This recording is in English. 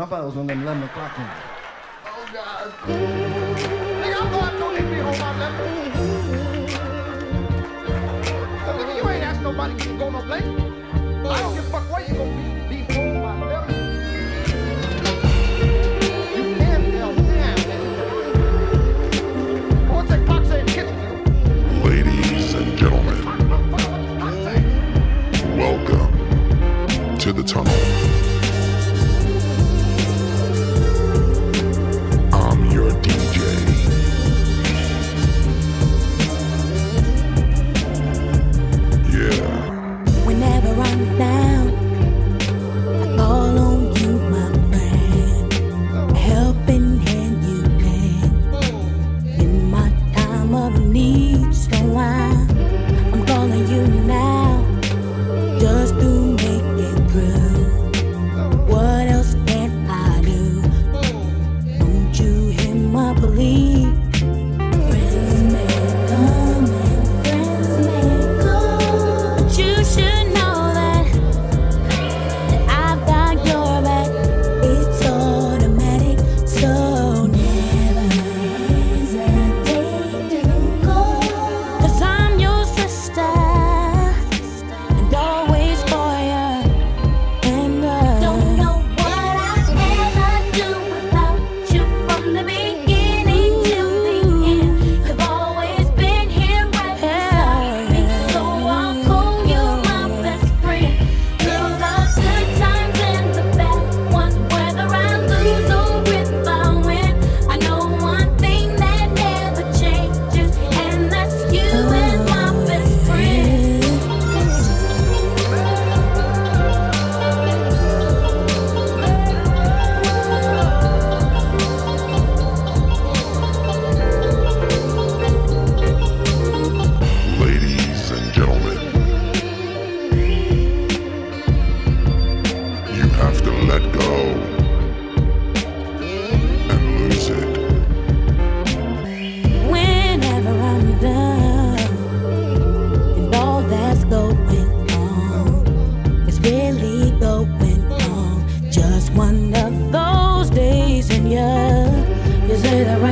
My father was one of them 11 o'clock. Oh, God. I thought I told me home by 11. Nigga, you ain't asked nobody to go no place. I don't give a fuck where you gonna be. the right